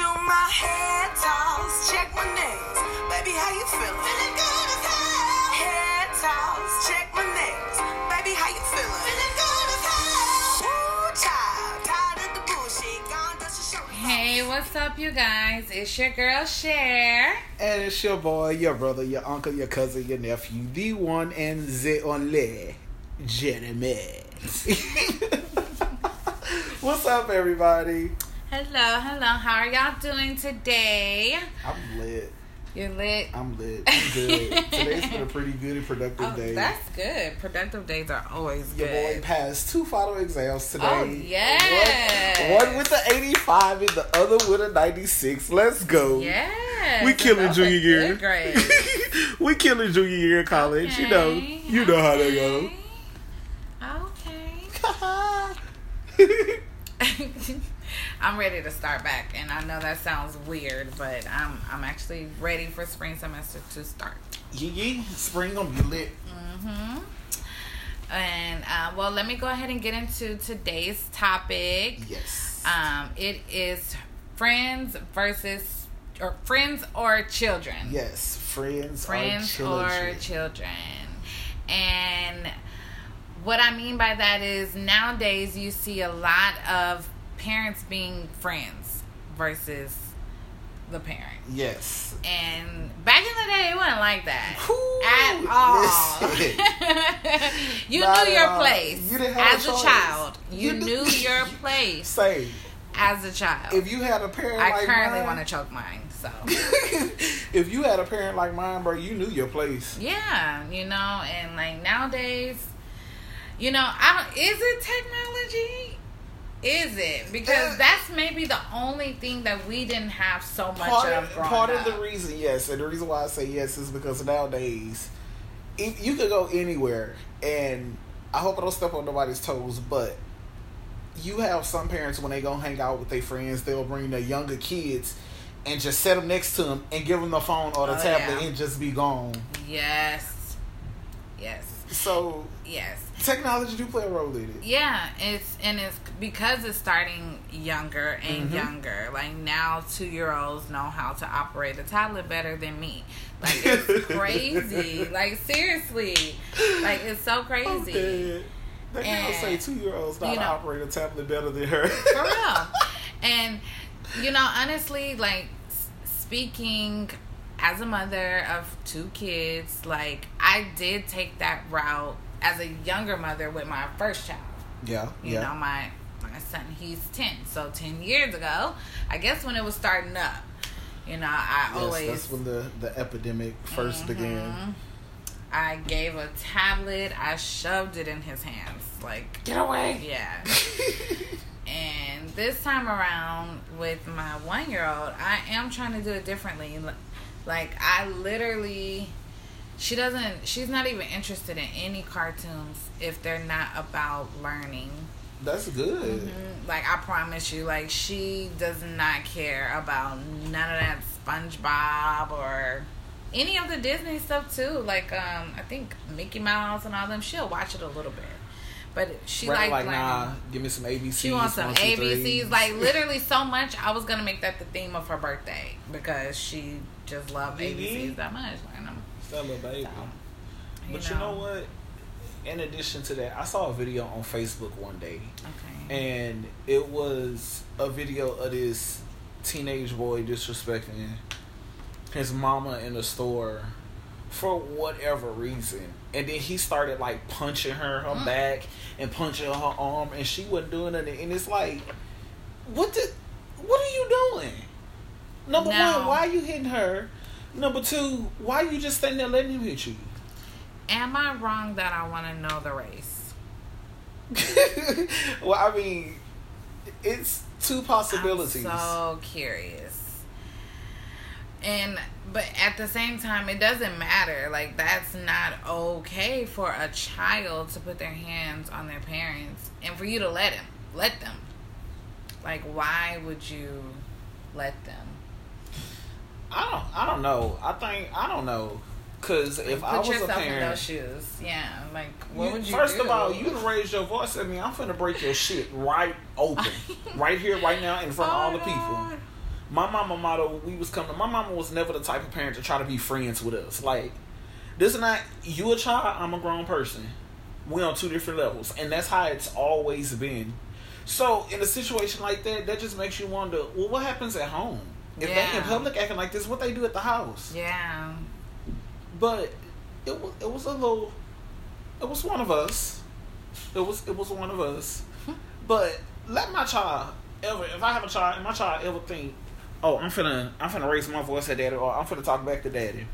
do my head toss, check my nails. Baby, how you feeling? Feeling good as hell. Head toss, check my nails. Baby, how you feeling? Feeling good as hell. Woo, child, tired of the bullshit. Gone dust your shoulders. Hey, what's up, you guys? It's your girl Sher. And it's your boy, your brother, your uncle, your cousin, your nephew, the one and the only Jeremy. What's up, everybody? Hello, hello. How are y'all doing today? I'm lit. You're lit. I'm lit. I'm good. Today's been a pretty good and productive Oh, day. that's good. Productive days are always good. Your boy passed two final exams oh, today. Oh, yes. One, one with the 85 and the other with a 96. Let's go. Yeah. We killing junior year. we killing junior year of college. You know. Okay, You know how they go. Okay. I'm ready to start back, and I know that sounds weird, but I'm I'm actually ready for spring semester to start. Yee yee. Spring gonna be lit. hmm And uh, well, let me go ahead and get into today's topic. Yes. Um, it is friends versus or friends or children. yes. Friends, Friends or or children. children. And what I mean by that is nowadays you see a lot of parents being friends versus the parent. yes. And back in the day, it wasn't like that Whew, at all. you Not knew your all. place You didn't have a as a choice. child. You, You knew your place Say, as a child. if you had a parent I like currently mine, want to choke mine, so if you had a parent like mine, bro, you knew your place. yeah, you know, and like nowadays, you know, I don't. Is it technology? Is it because Uh, that's maybe the only thing that we didn't have so much Part, of of, growing part up. of the reason, yes, and the reason why I say yes is because nowadays, if you could go anywhere, and I hope I don't step on nobody's toes, but you have some parents when they go hang out with their friends, they'll bring their younger kids and just set them next to them and give them the phone or the Oh, tablet yeah. and just be gone. yes, yes, So yes. technology do play a role in it. Yeah, it's and it's because it's starting younger and Mhm. younger. Like now, two year olds know how to operate a tablet better than me. Like it's crazy. Like seriously, like it's so crazy. Girl And, say two year olds not you know- operate a tablet better than her. For real. And you know, honestly, like speaking as a mother of two kids, like I did take that route as a younger mother with my first child. Yeah, You yeah. know, my my son, he's ten. So ten years ago, I guess when it was starting up, you know, I yes, always that's when the, the epidemic 1st began. Mhm. I gave a tablet. I shoved it in his hands, like Get away! yeah. and this time around with my one year old, I am trying to do it differently. Like I literally, she doesn't. She's not even interested in any cartoons if they're not about learning. That's good. Mhm. Like I promise you, like she does not care about none of that SpongeBob or any of the Disney stuff too. Like um, I think Mickey Mouse and all them. She'll watch it a little bit, but she Right, like like, nah, give me some ABCs. She wants some ABCs, threes. like literally so much. I was gonna make that the theme of her birthday because she just loved. ABCs that much. Like, I'm, that little baby. so, But you know what? In addition to that, I saw a video on Facebook one day, Okay. and it was a video of this teenage boy disrespecting his mama in the store for whatever reason. And then he started like punching her, her Mm. back, and punching her arm, and she wasn't doing anything. And it's like, what the, what are you doing? Number one, why are you hitting her? Number two, why are you just standing there letting him hit you? Am I wrong that I want to know the race? well, I mean, it's two possibilities. I'm so curious. And but at the same time, it doesn't matter. Like that's not okay for a child to put their hands on their parents, and for you to let them let them. Like, why would you let them? I don't. I don't know. I think I don't know. Cause if I was a parent, those shoes. Yeah, like what you- would you first do? of all, you raise your voice at me. I'm finna break your shit right open, right here, right now, in front of all the people. Oh My mama motto we was coming. My mama was never the type of parent to try to be friends with us. Like this is not you a child. I'm a grown person. We're on two different levels, and that's how it's always been. So in a situation like that, that just makes you wonder. Well, what happens at home? If they in public acting like this, what they do at the house? Yeah. But it was it was a little. It was one of us. It was it was one of us. Hmm. But let my child ever if I have a child and my child ever think, oh I'm finna I'm finna raise my voice at daddy or I'm finna talk back to daddy.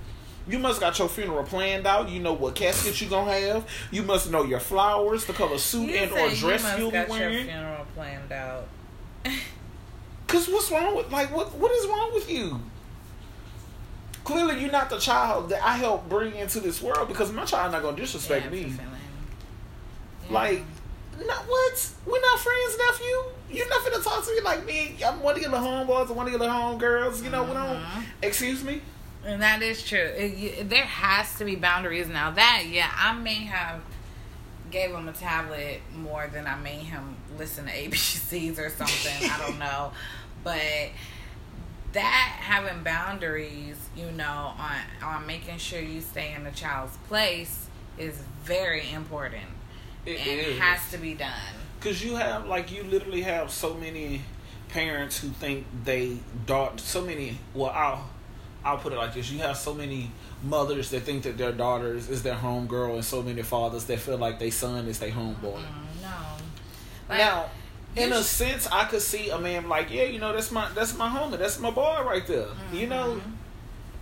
You must got your funeral planned out. You know what casket you gonna have. You must know your flowers, the color suit You and or dress you must you'll be got your wearing. funeral planned out. Cause what's wrong with like what what is wrong with you? Clearly, you're not the child that I helped bring into this world because my child not gonna disrespect Yeah, me. Like, not what? We're not friends, nephew. You're not finna talk to me like me. I'm one of your little homeboys and one of your little homegirls. You know, we don't. Mhm. Excuse me. And that is true. It, you, there has to be boundaries. Now that, yeah, I may have gave him a tablet more than I made him listen to ABCs or something. I don't know, but that having boundaries, you know, on on making sure you stay in the child's place is very important It is. has to be done. Cause you have like you literally have so many parents who think they daughter so many. Well, I'll I'll put it like this: you have so many mothers that think that their daughters is their home girl, and so many fathers that feel like their son is their homeboy. Mm, no, Like, now, in a sense, I could see a man like, yeah, you know, that's my that's my homie, that's my boy right there. You know,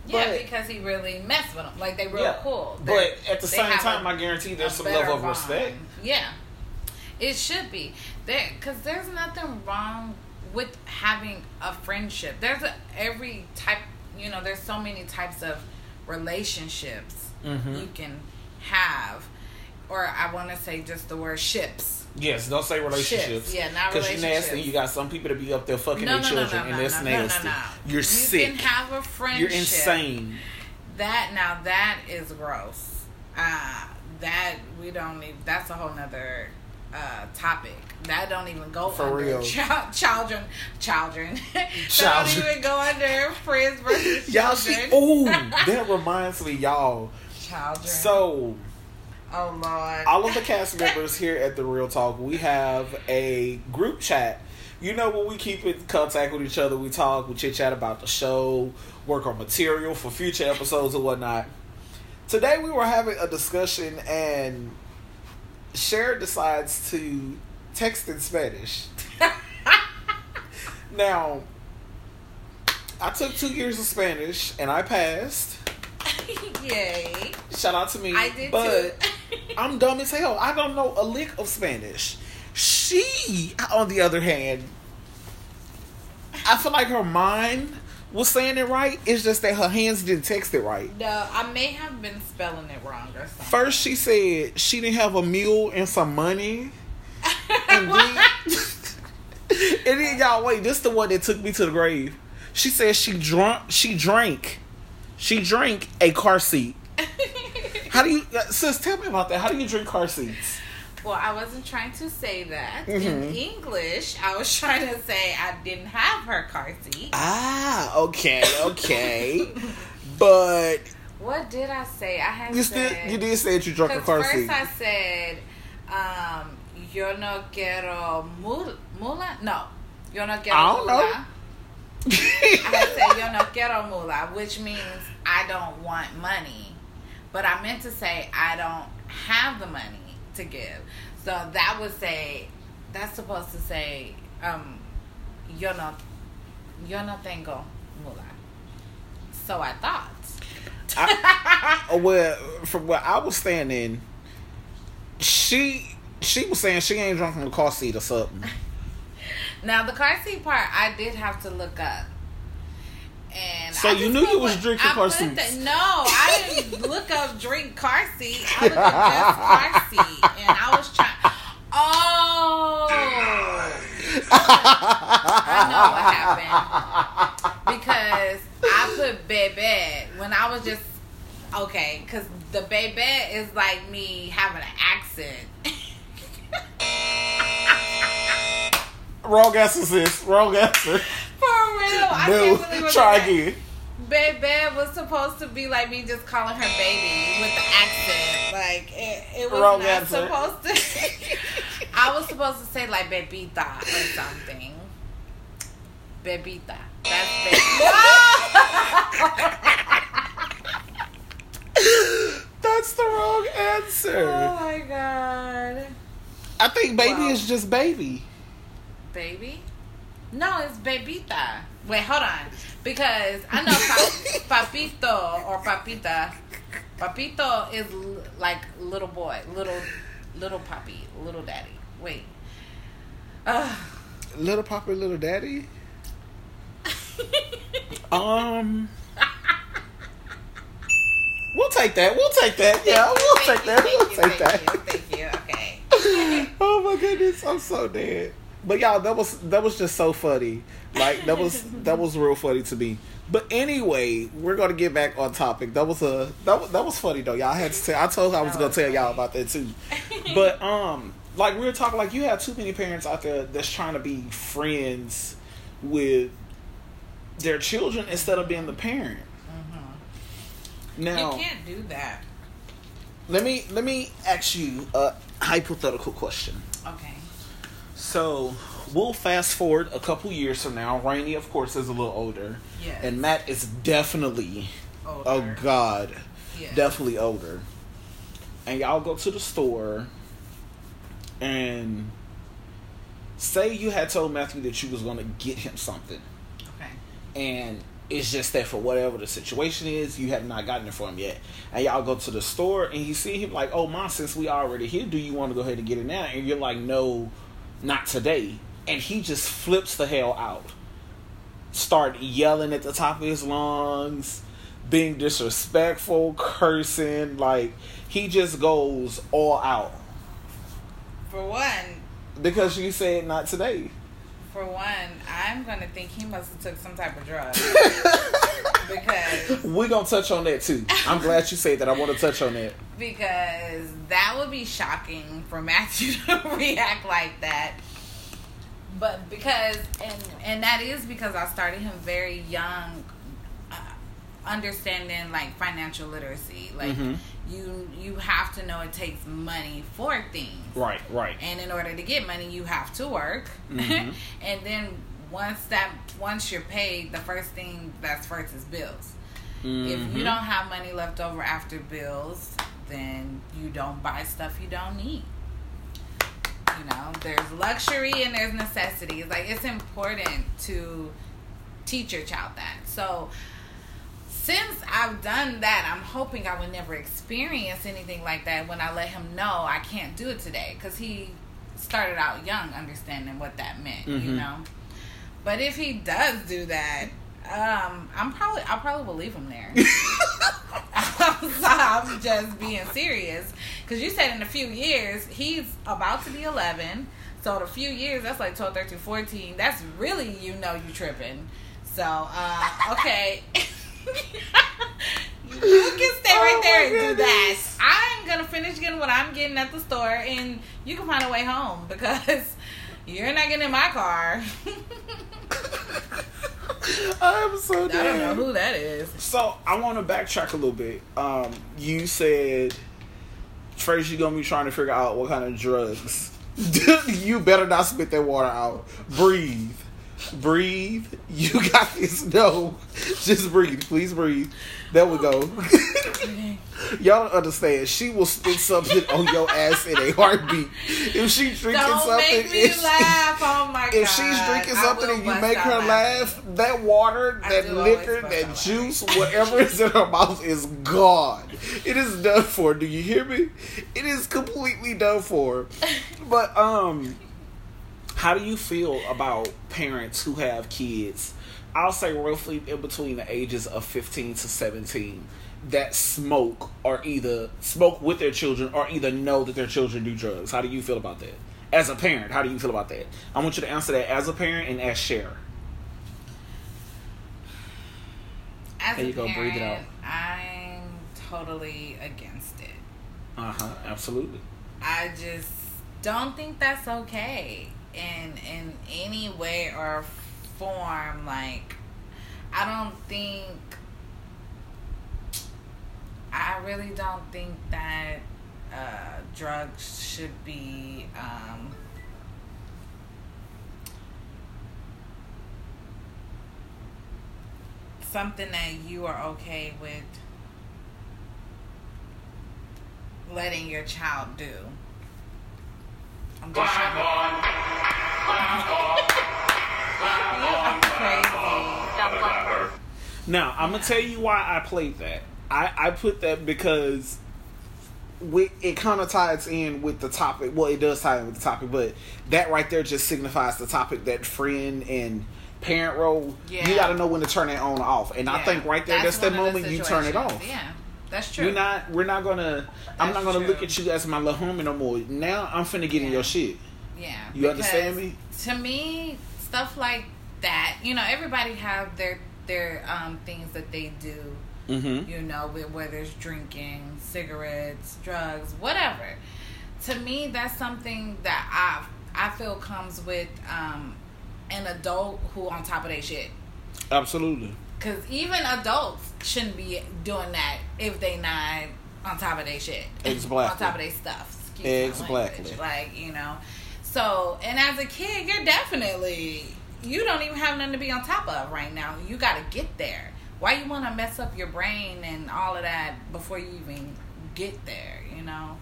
yeah, but- because he really messed with them. Like they real Yeah. cool. but They're- at the same time, a- I guarantee there's some level of bond. respect. Yeah, it should be there because there's nothing wrong with having a friendship. There's a, every type. You know, there's so many types of relationships Mhm. you can have, or I want to say just the word ships. Yes, don't say relationships. yeah, not Because you nasty. You got some people to be up there fucking No, their no, children, no, and that's nasty. You're you sick. can have a friendship. You're insane. That now that is gross. Uh that we don't need. That's a whole nother uh topic. That don't even go For under real. Child, children. Children. that Children. don't even go under friends versus Y'all see? children. Oh, that reminds me, y'all. children. So oh lord. all of the cast members here at the Real Talk, we have a group chat. You know when we keep in contact with each other, we talk, we chit chat about the show, work on material for future episodes and whatnot. Today we were having a discussion and Sher decides to text in Spanish. now, I took two years of Spanish and I passed. Yay. Shout out to me. I did but too. I'm dumb as hell. I don't know a lick of Spanish. She, on the other hand, I feel like her mind was saying it right. It's just that her hands didn't text it right. no, I may have been spelling it wrong or something. First, she said she didn't have a mule and some money. And then, and then y'all wait, this the one that took me to the grave. She said she drunk. She drank. She drank a car seat. How do you, uh, sis? Tell me about that. How do you drink car seats? Well, I wasn't trying to say that Mhm. in English. I was trying to say I didn't have her car seat. Ah, okay, okay. but What did I say? I had you still you did say that you drunk a car first seat. I said, um, yo no quiero mul- mula. No, yo no quiero I don't know. I said yo no quiero mula, which means I don't want money. But I meant to say I don't have the money to give. So that would say that's supposed to say um yo no yo no tengo mula. So I thought. I, well, from where I was standing, she she was saying she ain't drunk on the car seat or something. Now the car seat part, I did have to look up. And So I you knew you was drinking I car seats. that- no, I didn't look up drink car seat. I looked up just car seat, and I was trying. Oh, I know what happened because I put bebe when I was just okay. Because the bebe is like me having an accent. Wrong answer, sis. Wrong answer. For real, I No, can't believe try that. again. Babe was supposed to be like me just calling her baby with the accent. Like it, it was Wrong not answer. supposed to I was supposed to say like bebita or something. Bebita. That's baby. That's the wrong answer. oh my god. I think baby Wow. is just baby. Baby? No, it's bebita. Wait, hold on. Because I know pa- papito or papita. Papito is l- like little boy, little little puppy, little daddy. Wait. Little Papa, little daddy. Um, we'll take that. We'll take that. Yeah, we'll Thank take you, that. We'll thank take you, that. You. Thank you. Okay. oh my goodness, I'm so dead. But y'all, that was that was just so funny. Like that was that was real funny to me. But anyway, we're gonna get back on topic. That was a that was, that was funny though. Y'all had to tell. I told her I was That gonna was tell y'all about that too. But um, like we were talking, like you have too many parents out there that's trying to be friends with their children instead of being the parent. Now, You can't do that. let me let me ask you a hypothetical question. Okay. So we'll fast forward a couple years from now. Rainy, of course, is a little older, Yes. and Matt is definitely, oh Older. God, Yes. definitely older. And y'all go to the store, and say you had told Matthew that you was gonna get him something, Okay. and it's just that for whatever the situation is, you have not gotten it for him yet. And y'all go to the store and you see him like, oh mom, since we already here, do you want to go ahead and get it now? And you're like, no, not today. And he just flips the hell out. Start yelling at the top of his lungs, being disrespectful, cursing, like he just goes all out. For one, Because you said not today. for one, I'm gonna think he must have took some type of drug because We're gonna touch on that too. I'm glad you said that. I want to touch on that. Because that would be shocking for Matthew to react like that. But because and and that is because I started him very young, uh, understanding like financial literacy. Like Mhm. you you have to know it takes money for things. Right, right. and in order to get money you have to work Mhm. and then once that once you're paid the first thing that's first is bills if Mhm. you don't have money left over after bills then you don't buy stuff you don't need you know there's luxury and there's necessities like it's important to teach your child that so since I've done that, I'm hoping I would never experience anything like that when I let him know I can't do it today because he started out young understanding what that meant, you Mhm. know. But if he does do that, um, I'm probably I'll probably will leave him there. I'm, just being serious because you said in a few years he's about to be 11. So in a few years, that's like 12, 13, 14. That's really you know you tripping. So uh, okay. you can stay right Oh, there and do that. I'm gonna finish getting what I'm getting at the store, and you can find a way home because you're not getting in my car. I'm so I dead. don't know who that is. So I want to backtrack a little bit. Um, you said first you're gonna be trying to figure out what kind of drugs. you better not spit that water out. Breathe, breathe. You got this. No, just breathe. Please breathe. There we go. Y'all don't understand. She will spit something on your ass in a heartbeat. If she drinking Don't something, make me if she- laugh. Oh my god. if she's drinking something and you make her laugh, that water, that liquor, that juice, whatever is in her mouth is gone. It is done for. Do you hear me? It is completely done for. But um, how do you feel about parents who have kids? I'll say roughly in between the ages of fifteen to seventeen that smoke or either smoke with their children or either know that their children do drugs. How do you feel about that? As a parent, how do you feel about that? I want you to answer that as a parent and as Sher. As There a you go, breathe it parent, I'm totally against it. Uh huh. Absolutely. I just don't think that's okay in in any way or form. Like I don't think. I really don't think that uh, drugs should be. Um, something that you are okay with letting your child do. I'm just trying to. you are crazy. Now I'm gonna tell you why I played that. I I put that because with, it kind of ties in with the topic. Well, it does tie in with the topic, but that right there just signifies the topic that friend and parent role. Yeah. You got to know when to turn it on or off, and I think right there, that's, the the moment you turn it off. Yeah, that's true. We're not. We're not gonna. I'm not gonna look at you as my little homie no more. Now I'm finna get in Yeah. your shit. Yeah. You understand me? To me, stuff like that, you know, everybody have their their um things that they do, Mm-hmm. you know, with whether it's drinking, cigarettes, drugs, whatever. To me, that's something that I I feel comes with um an adult who on top of their shit. Absolutely. Cause even adults shouldn't be doing that if they not on top of their shit. Exactly. on top of their stuff. Excuse Exactly. Like, you know. So and as a kid, you're definitely you don't even have nothing to be on top of right now. You gotta get there. Why you wanna mess up your brain and all of that before you even get there, you know?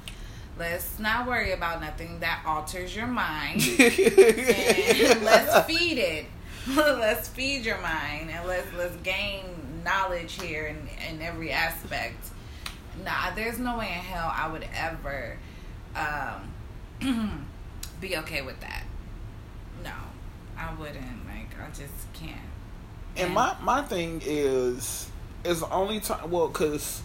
Let's not worry about nothing that alters your mind and let's feed it. let's feed your mind and let's let's gain knowledge here in, in every aspect. Nah, there's no way in hell I would ever um, be okay with that. I wouldn't. Like, I just can't. And my my thing is is the only time well because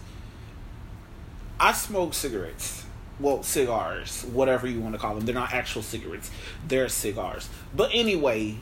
I smoke cigarettes. Well, cigars, whatever you want to call them. They're not actual cigarettes. They're cigars. But anyway,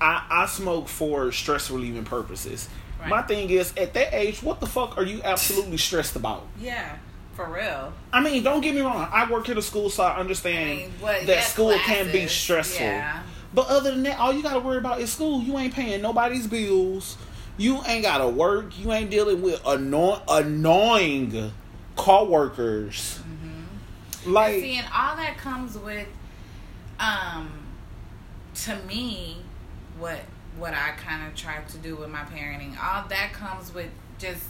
I I smoke for stress relieving purposes. Right. My thing is, at that age, what the fuck are you absolutely stressed about? Yeah, for real. I mean, don't get me wrong. I work at a school, so I I understand mean, what, that yeah, school can be stressful. Yeah. But other than that, all you gotta worry about is school. You ain't paying nobody's bills. You ain't gotta work. You ain't dealing with annoy- annoying coworkers. Like, See, and all that comes with, um, to me, what what I kind of try to do with my parenting. All that comes with just,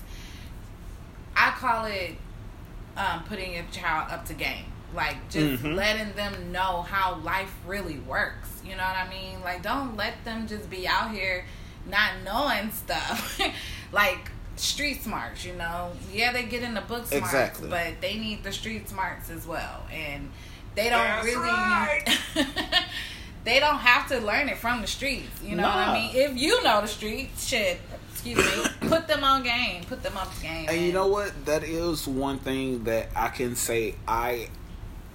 I call it, um, putting your child up to game. Like just Mhm. letting them know how life really works. You know what I mean? Like don't let them just be out here not knowing stuff. like street smarts, you know. Yeah, they get in the book smarts, Exactly. but they need the street smarts as well. And they don't That's really right. they don't have to learn it from the streets. You know what I mean? If you know the streets, shit, excuse me, put them on game. Put them up game. and you know what? That is one thing that I can say I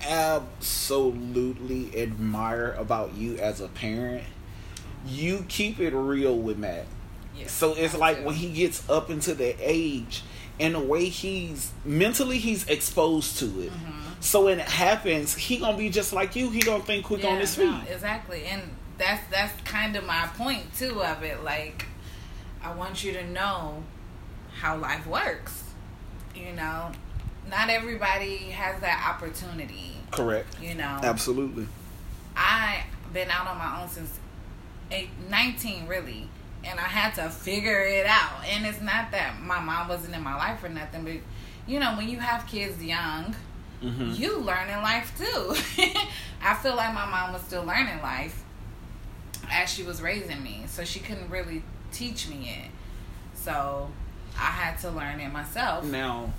absolutely admire about you as a parent. You keep it real with Matt. Yeah, So it's I like do. when he gets up into the age and the way he's mentally he's exposed to it. Mm-hmm. So when it happens, he gonna be just like you. He gonna think quick on Yeah, his feet. no, exactly, and that's that's kind of my point too of it. Like, I want you to know how life works. You know, not everybody has that opportunity. Correct. You know, Absolutely. I been out on my own since eight, 19 really and I had to figure it out and it's not that my mom wasn't in my life or nothing but you know when you have kids young hmm you learning life too I feel like my mom was still learning life as she was raising me so she couldn't really teach me it so I had to learn it myself Now,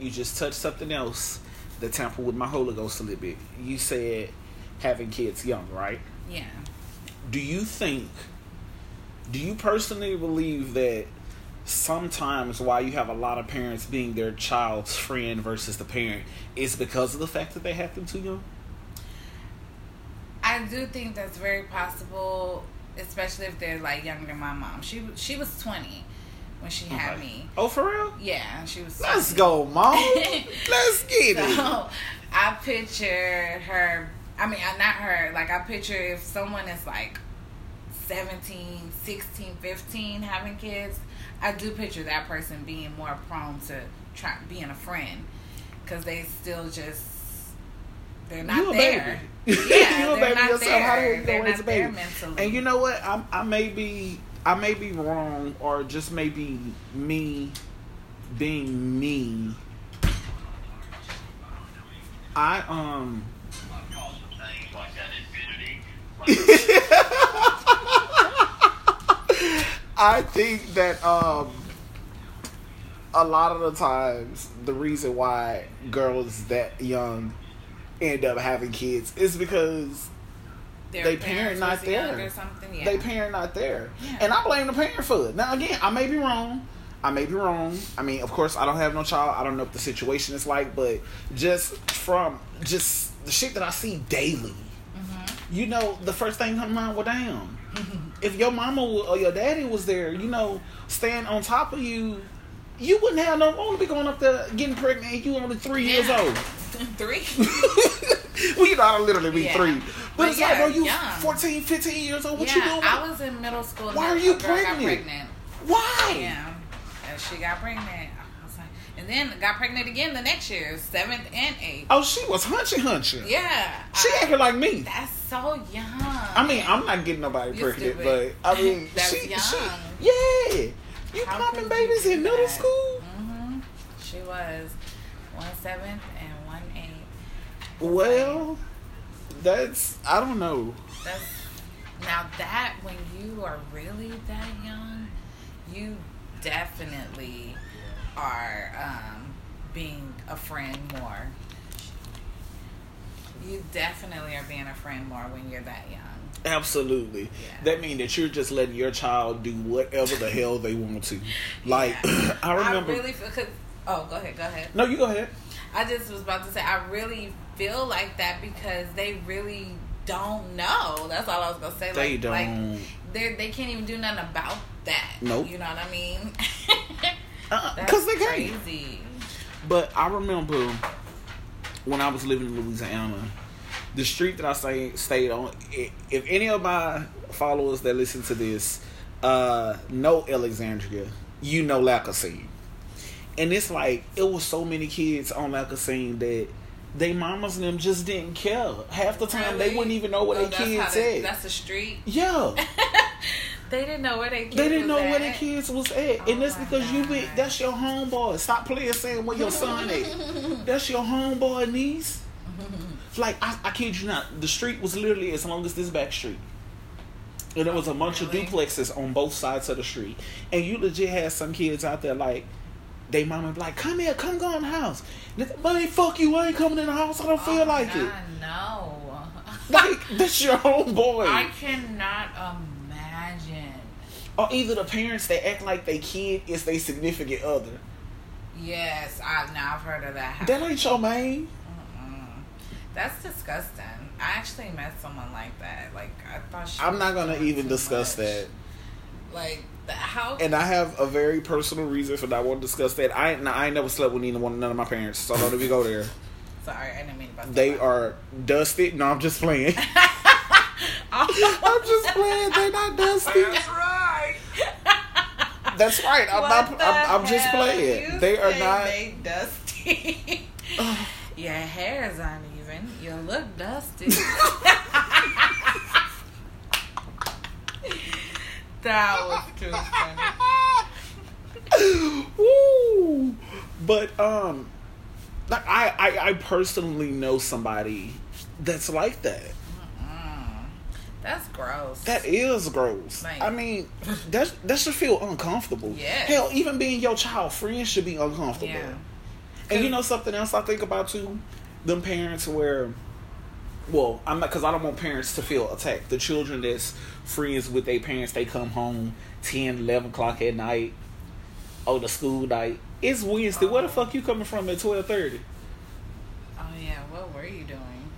you just touched something else that tampered with my Holy Ghost a little bit. You said having kids young, right? yeah Do you think? Do you personally believe that sometimes why you have a lot of parents being their child's friend versus the parent is because of the fact that they have them too young? I do think that's very possible, especially if they're like younger than my mom. She she was twenty when she had Okay. me. Oh, for real? Yeah, she was. Let's go, mom. Let's get it. I picture her. I mean, uh, not her. Like I picture if someone is like 17, 16, 15 having kids, I do picture that person being more prone to try being a friend because they still just they're not you a there. baby. Yeah, you a baby yourself. How the hell there. you They're a not there baby? mentally. And you know what? I, I may be I may be wrong or just maybe me being me. I um I think that um a lot of the times the reason why girls that young end up having kids is because Their they parent not there. or something. Yeah. they parent not there. Yeah. And I blame the parent for it. Now again, I may be wrong. I may be wrong. I mean, of course, I don't have no child. I don't know what the situation is like, but just from just the shit that I see daily, Mm-hmm. you know, the first thing come to mind, well, damn. if your mama or your daddy was there, you know, staying on top of you, you wouldn't have no room to be going up there getting pregnant. You only three years old. Three. well, you know, I literally be Yeah. three. But, But it's yeah, like, bro, you young. 14, 15 years old. What yeah, you doing? I was in middle school. Why are you a girl Got pregnant? pregnant. Why? Yeah, and she got pregnant. I was like, and then got pregnant again the next year, seventh and eighth. Oh, she was hunchy hunchy. Yeah, She I- acted like me. That's so young. I mean, I'm not getting nobody You pregnant, stupid. but I mean, That's she, young. she, yeah. You How popping babies in middle that? school? hmm She was one seventh and one eighth. Well, that's I don't know. That's now that when you are really that young, you definitely are um, being a friend more. You definitely are being a friend more when you're that young. Absolutely. Yeah. That means that you're just letting your child do whatever the hell they want to. Like Yeah. I remember. I really feel. Cause, oh, go ahead. Go ahead. no, you go ahead. I just was about to say I really feel like that because they really don't know. That's all I was gonna say. They like, don't. Like, they they can't even do nothing about that. Nope. You know what I mean? Uh, Cause they can't. crazy. But I remember when I was living in Louisiana, the street that I stay, stayed on. If any of my followers that listen to this uh, know Alexandria, you know Lacazette. And it's like it was so many kids on Lacazette that they mamas and them just didn't care. Half the time they wouldn't even know where Oh, their kids they- at. That's the street. Yeah. They didn't know where they kids They didn't know was where at. the kids was at, and Oh that's my because you be that's your homeboy. Stop playing saying where your son at. That's your homeboy niece. Like I, I kid you not, the street was literally as long as this back street, and there was a bunch Really? of duplexes on both sides of the street, and you legit had some kids out there like. They mama be like, come here, come go in the house. Buddy, fuck you, I ain't coming in the house. I don't feel Oh like my it. No. Like, that's your homeboy. I cannot imagine. or either the parents that act like they kid is their significant other. Yes, I've, now I've heard of that. That ain't your man. Mm-mm. That's disgusting. I actually met someone like that. Like I thought she. I'm not gonna even discuss much. that. Like how? And I have a very personal reason for not wanting to discuss that. I ain't- I never slept with neither one none of my parents, so don't even go there. Sorry, I didn't mean about They that. are dusted. No, I'm just playing. I'm oh. I'm just playing. They're not dusty. That's right. That's right. I'm What not. I'm, I'm just playing. They are not. They dusty. Your hair's uneven. You look dusty. That was too funny. Woo! But um, like I, I I personally know somebody that's like that. That's gross. That is gross. Like- I mean, that that should feel uncomfortable. Yes. Hell, even being your child friend should be uncomfortable. yeah. And you know something else I think about too? Them parents where, well, I'm not because I don't want parents to feel attacked. The children that's friends with their parents, they come home 10, 11 o'clock at night. Oh, the school night. It's Wednesday. Where the Oh. fuck you coming from at twelve thirty? Oh yeah. What were you doing?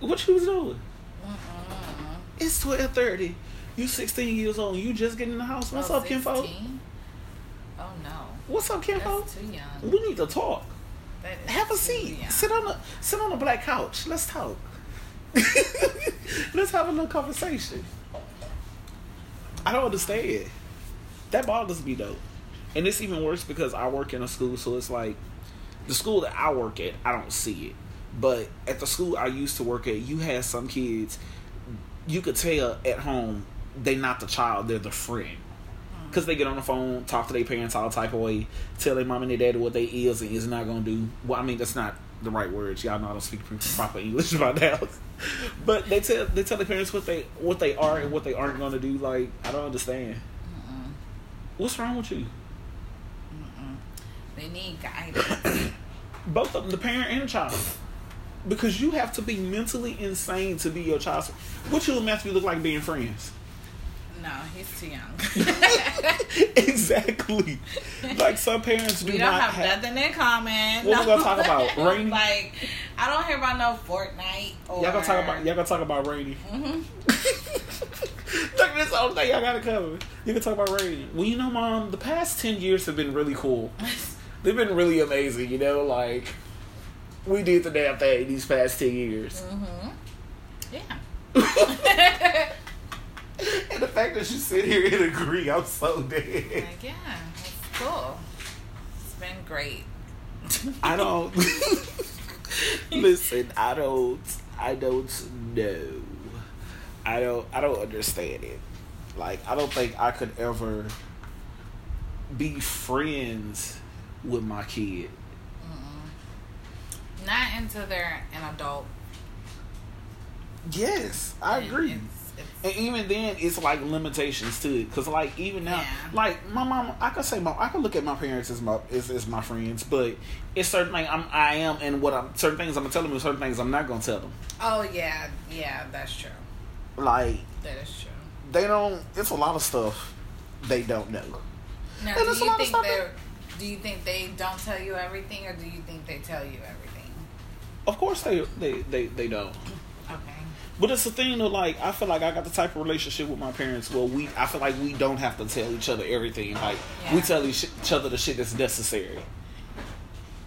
What you was doing? Mm-mm. It's twelve thirty. You sixteen years old. You just getting in the house. What's Oh, up, Kinfo? 16? Oh no. What's up, Kinfo? That's too young. We need to talk. Have a seat. young. Sit on a sit on the black couch. Let's talk. Let's have a little conversation. I don't understand. That bothers me though, and it's even worse because I work in a school, so it's like the school that I work at, I don't see it, but at the school I used to work at, you had some kids. You could tell at home they not the child, they're the friend. Cause they get on the phone, talk to their parents all type of way, tell their mom and their dad what they is and is not gonna do. Well, I mean that's not the right words. Y'all know I don't speak proper English by now. but they tell they tell their parents what they what they are and what they aren't gonna do. Like I don't understand. What's wrong with you? They need guidance. Both of them, the parent and the child. Because you have to be mentally insane to be your child. What you and Matthew look like being friends? No, he's too young. exactly. Like some parents do we don't not have have. nothing in common. What we gonna talk about? Rainy? like, I don't hear about no Fortnite. Or... Y'all gonna talk about y'all gonna talk about Rainy. hmm Look, this whole thing y'all gotta cover. You can talk about Rainy. Well, you know, Mom, the past ten years have been really cool. They've been really amazing. You know, like we did the damn thing these past ten years. hmm Yeah. And the fact that you sit here and agree, I'm so dead. Like, yeah, it's cool. It's been great. I don't listen. I don't. I don't know. I don't. I don't understand it. Like I don't think I could ever be friends with my kid. Mm-mm. Not until they're an adult. Yes, I And agree. And even then, it's like limitations to it. Cause like even now, Yeah. like my mom, I could say my, I could look at my parents as my as, as my friends, but it's certain things I'm I am and what I'm certain things I'm gonna tell them and certain things I'm not gonna tell them. oh yeah, yeah, that's true. Like That is true. they don't. It's a lot of stuff they don't know. Now, And do you think they do you think they don't tell you everything, or do you think they tell you everything? Of course they they they they don't. But it's the thing though, like I feel like I got the type of relationship with my parents where we I feel like we don't have to tell each other everything. Like we tell each, each other the shit that's necessary.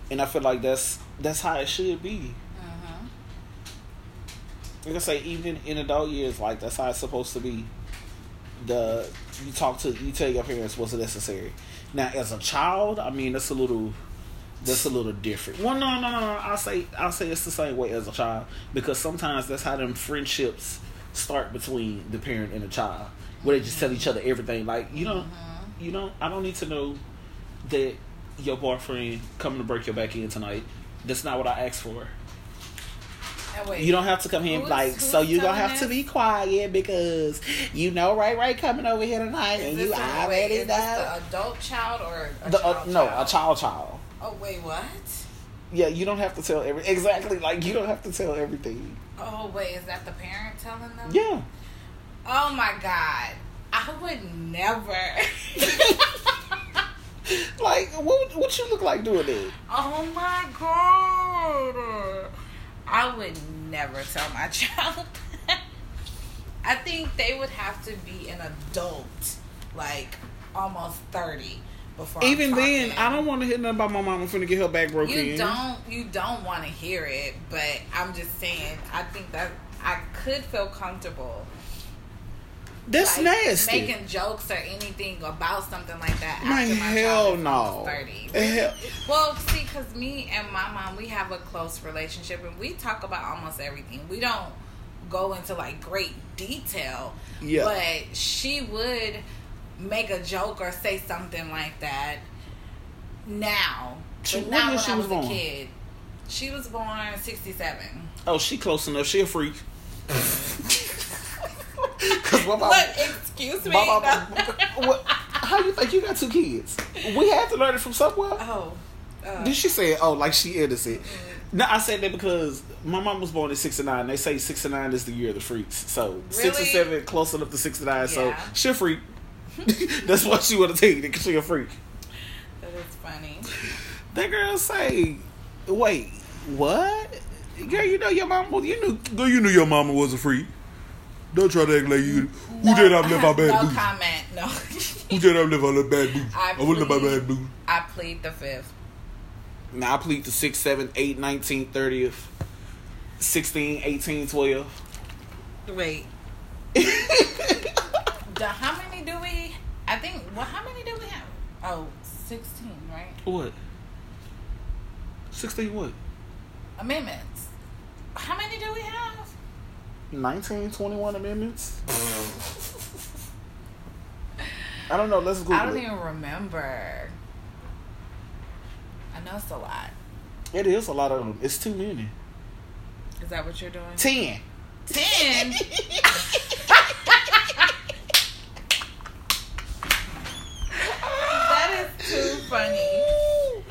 And I feel like that's that's how it should be. Mm-hmm. Like I say, even in adult years, like that's how it's supposed to be. The you talk to you tell your parents what's necessary. Now as a child, I mean that's a little that's a little different. Well no no no no I'll say I'll say it's the same way as a child because sometimes that's how them friendships start between the parent and the child. Where they just tell each other everything. Like, you know Mm-hmm. you know, I don't need to know that your boyfriend coming to break your back in tonight. That's not what I asked for. And wait, You don't have to come here and be Who's- like, so who's you gonna telling have to be quiet because you know right right coming over here tonight is and you a- wait, already is know. the adult child or a The, uh, no, child? a child child. Oh wait, what? Yeah, you don't have to tell every exactly like you don't have to tell everything. Oh wait, is that the parent telling them? Yeah. Oh my god, I would never. Like what what you look like doing it? oh my god, I would never tell my child. I think they would have to be an adult, like almost thirty, before. Even then. I don't want to hear nothing about my mom. I'm finna get her back broken. You don't you don't want to hear it, but I'm just saying. I think that I could feel comfortable. That's like, nasty. Making jokes or anything about something like that. After my hell no. Thirty. Eh, hell- Well, see, because me and my mom, we have a close relationship, and we talk about almost everything. We don't go into like great detail. Yeah. But she would make a joke or say something like that. Now, She- but not when she I was was a kid. She was born '67. Oh, she close enough. She a freak. Cause my mama, What? Excuse me. my mama, what, how you think you got two kids? We had to learn it from somewhere. oh. Uh, Did she say, "Oh, like she innocent"? No, I said that because my mom was born in '69. They say '69 is the year of the freaks. So '67 Really? close enough to '69. So she a freak. That's what she would have taken. Cause she a freak. that is funny. That girl say, "Wait, what? Girl, you know your mama. You knew. Girl, you knew your mama was a freak. Don't try to act like you. Who No, did I live our bad No boots? comment. No. Who did I live our bad boots? I I wouldn't live my bad boots. I plead the fifth. Now I plead the 6, 7, 8, 19, 30th, 16, 18, 12. Wait. The, how many I think. Well, how many do we have? Oh, 16, right? What? Sixteen what? Amendments. How many do we have? 19, 21 amendments. I don't know. Let's Google I don't it. even remember. I know it's a lot. It is a lot of them. It's too many. Is that what you're doing? Ten. Ten. that is too funny.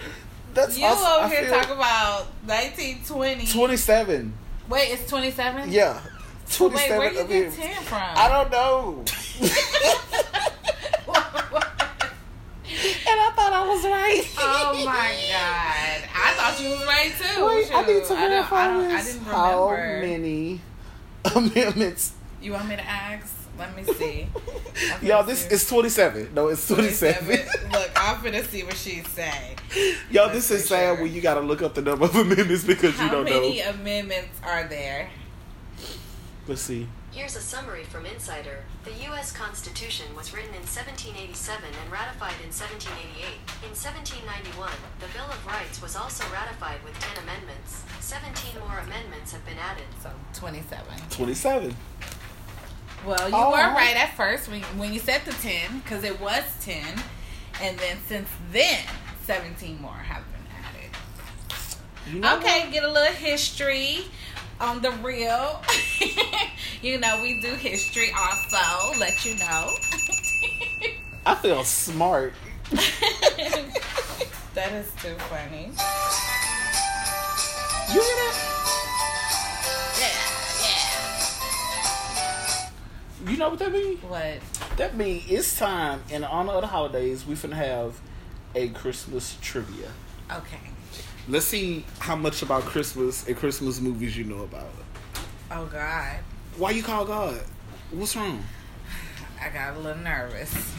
That's You awesome. over I here feel- talking about 1920. Twenty-seven. Wait, it's 27? Yeah. Wait, Twenty-seven. where you get 10 from? I don't know. and I thought I was right. oh my god. I thought you was right too. Wait, I need to Shoot. I I, I didn't How remember. many amendments? You want me to ask? Let me see. I'm Y'all, this is twenty-seven. No, it's twenty-seven. Look, I'm finna see what she's saying. Y'all, this is make sad sure. when you gotta look up the number of amendments because you don't know. How many know. amendments are there? Let's see. Here's a summary from Insider. The U.S. Constitution was written in 1787 and ratified in 1788. In 1791, the Bill of Rights was also ratified with 10 amendments. 17 more amendments have been added. So 27. Twenty-seven. Well, you Oh, were right at first when, when you said the 10, because it was 10. And then since then, 17 more have been added. You know Okay, get a little history on the real. you know, we do history also, let you know. I feel smart. that is too funny. You hear that? You know what that means? What? That means it's time in honor of the holidays. We finna have a Christmas trivia. Okay. Let's see how much about Christmas and Christmas movies you know about. Oh, God. Why you call God? What's wrong? I got a little nervous.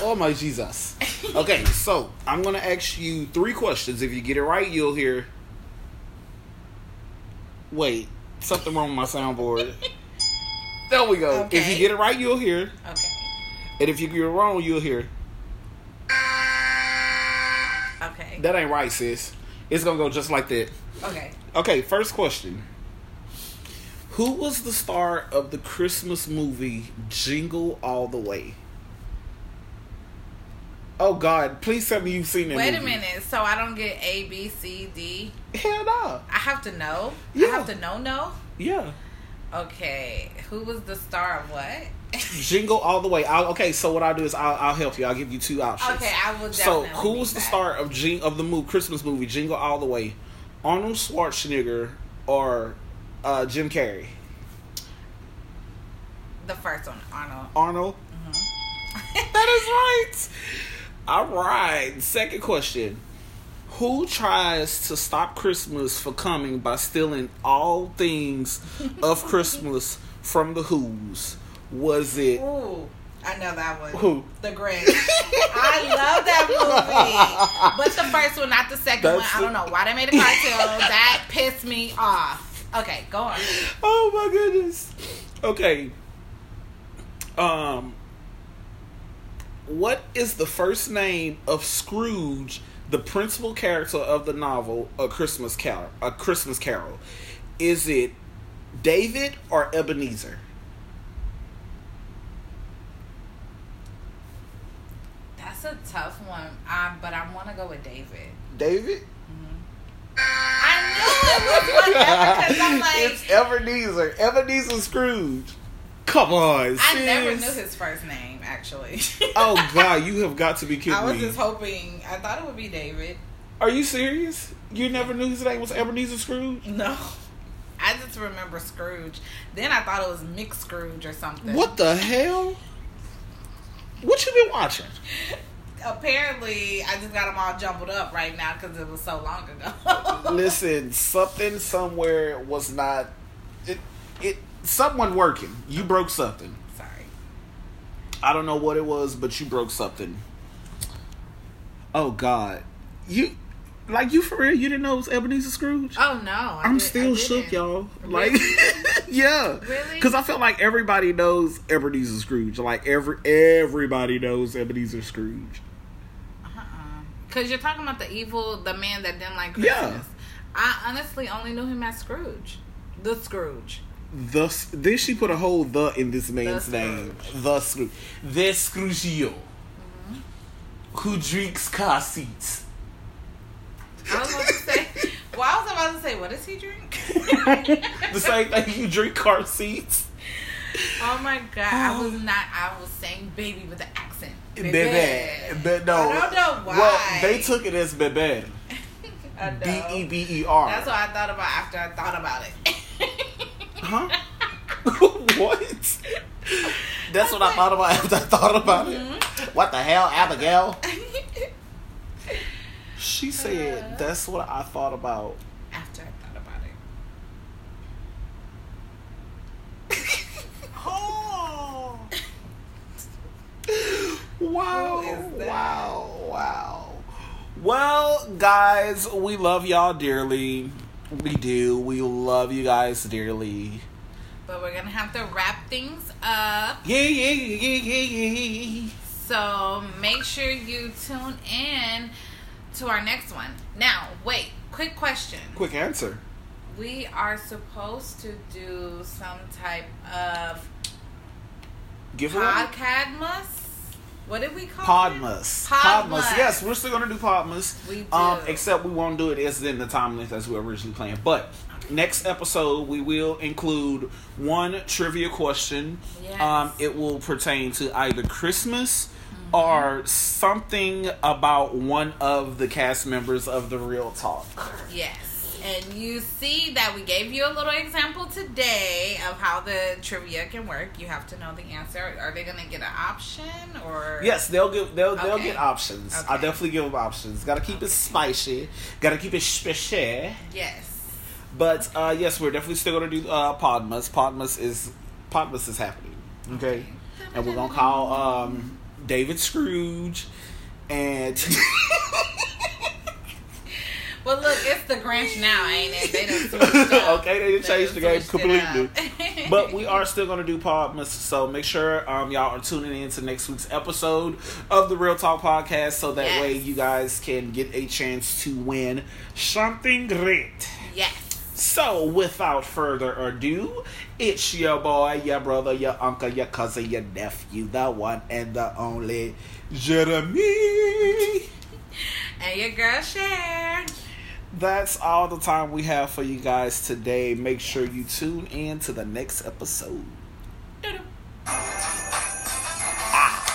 Oh my Jesus. Okay, so I'm gonna ask you three questions. If you get it right, you'll hear. Wait, something wrong with my soundboard. there we go. If you get it right, you'll hear. Okay. And if you get it wrong, you'll hear. Okay. That ain't right, sis. It's gonna go just like that. Okay. Okay, first question. Who was the star of the Christmas movie Jingle All the Way? Oh God! Please tell me you've seen it. Wait a minute. So I don't get A, B, C, D. Hell no. I have to know. Yeah. I have to know. No. Yeah. Okay. Who was the star of what? Jingle All the Way. I'll, okay, so what I'll do is I'll, I'll help you. I'll give you two options. Okay, I will So who was the star of Jing of the movie Christmas movie Jingle All the Way? Arnold Schwarzenegger or uh, Jim Carrey? the first one, Arnold. Arnold. that is right. All right. Second question. Who tries to stop Christmas for coming by stealing all things of Christmas from the Who's? Was it Ooh, I know that one. Who? The Grinch. I love that movie. But the first one, not the second That's one. I don't know why they made a cartoon. that pissed me off. Okay, go on. Oh my goodness. Okay. Um what is the first name of Scrooge, the principal character of the novel A Christmas Carol? A Christmas Carol. Is it David or Ebenezer? That's a tough one. Um, but I want to go with David. David? I knew it was whatever because I'm like, it's Ebenezer. Ebenezer Scrooge. Come on, I never knew his first name actually. Oh God, you have got to be kidding me. I was me. just hoping. I thought it would be David. Are you serious? You never knew his name was Ebenezer Scrooge? No. I just remember Scrooge. Then I thought it was Mick Scrooge or something. What the hell? What you been watching? Apparently, I just got them all jumbled up right now because it was so long ago. Listen, something somewhere was not. It, it. Someone working. You broke something. Sorry. I don't know what it was, but you broke something. Oh God, you like you for real? You didn't know it was Ebenezer Scrooge? Oh no! I I'm did- I still shook, y'all. Like, Really? Yeah, Really? Because I feel like everybody knows Ebenezer Scrooge. Like every everybody knows Ebenezer Scrooge. Uh-uh. Because you're talking about the evil, the man that didn't like Christmas. Yeah. I honestly only knew him as Scrooge. The Scrooge. The then she put a whole the in this man's The name. The Scrooge. The Scroogeo. Mm-hmm. Who drinks car seats? I was about to say, well, I was about to say, what does he drink? the same thing you drink car seats. Oh my god, I was not, I was saying baby with the accent. Bebe. Be- no. I don't know why. Well, they took it as bebe. B E B E R. That's what I thought about after I thought about it. Huh? what? That's what I thought about after I thought about it. Mm-hmm. What the hell, Abigail? She said, "That's what I thought about." after I thought about it. Oh. Wow! Who is that? Wow! Wow! Well, guys, we love y'all dearly. We do. We love you guys dearly. But we're gonna have to wrap things up. Yeah, yeah, yeah, yeah, yeah. So make sure you tune in to our next one. Now, wait, quick question. Quick answer. We are supposed to do some type of Giveaway. podcadmus. What did we call it? Podmas. Podmas. Yes, we're still gonna do Podmas. We Um, do. except we won't do it as in the time length as we were originally planned. But next episode we will include one trivia question. Yes. Um, it will pertain to either Christmas Mm-hmm. or something about one of the cast members of the Real Talk. Yes. And you see that we gave you a little example today of how the trivia can work. You have to know the answer. Are they going to get an option or? Yes, they'll give they'll they'll get options. I'll definitely give them options. Got to keep it spicy. Got to keep it special. Yes. But uh, yes, we're definitely still gonna do uh, Podmas. Podmas is Podmas is happening. Okay, and we're gonna call um, David Scrooge and Well, look, it's the Grinch now, ain't it? They done switched up. okay, they done changed the game completely. but we are still gonna do Podmas. So make sure um, y'all are tuning in to next week's episode of the Real Talk podcast, so that Yes. way you guys can get a chance to win something great. Yes. So, without further ado, it's your boy, your brother, your uncle, your cousin, your nephew, the one and the only Jeremy. And your girl Sher that's all the time we have for you guys today. Make sure you tune in to the next episode. Ah.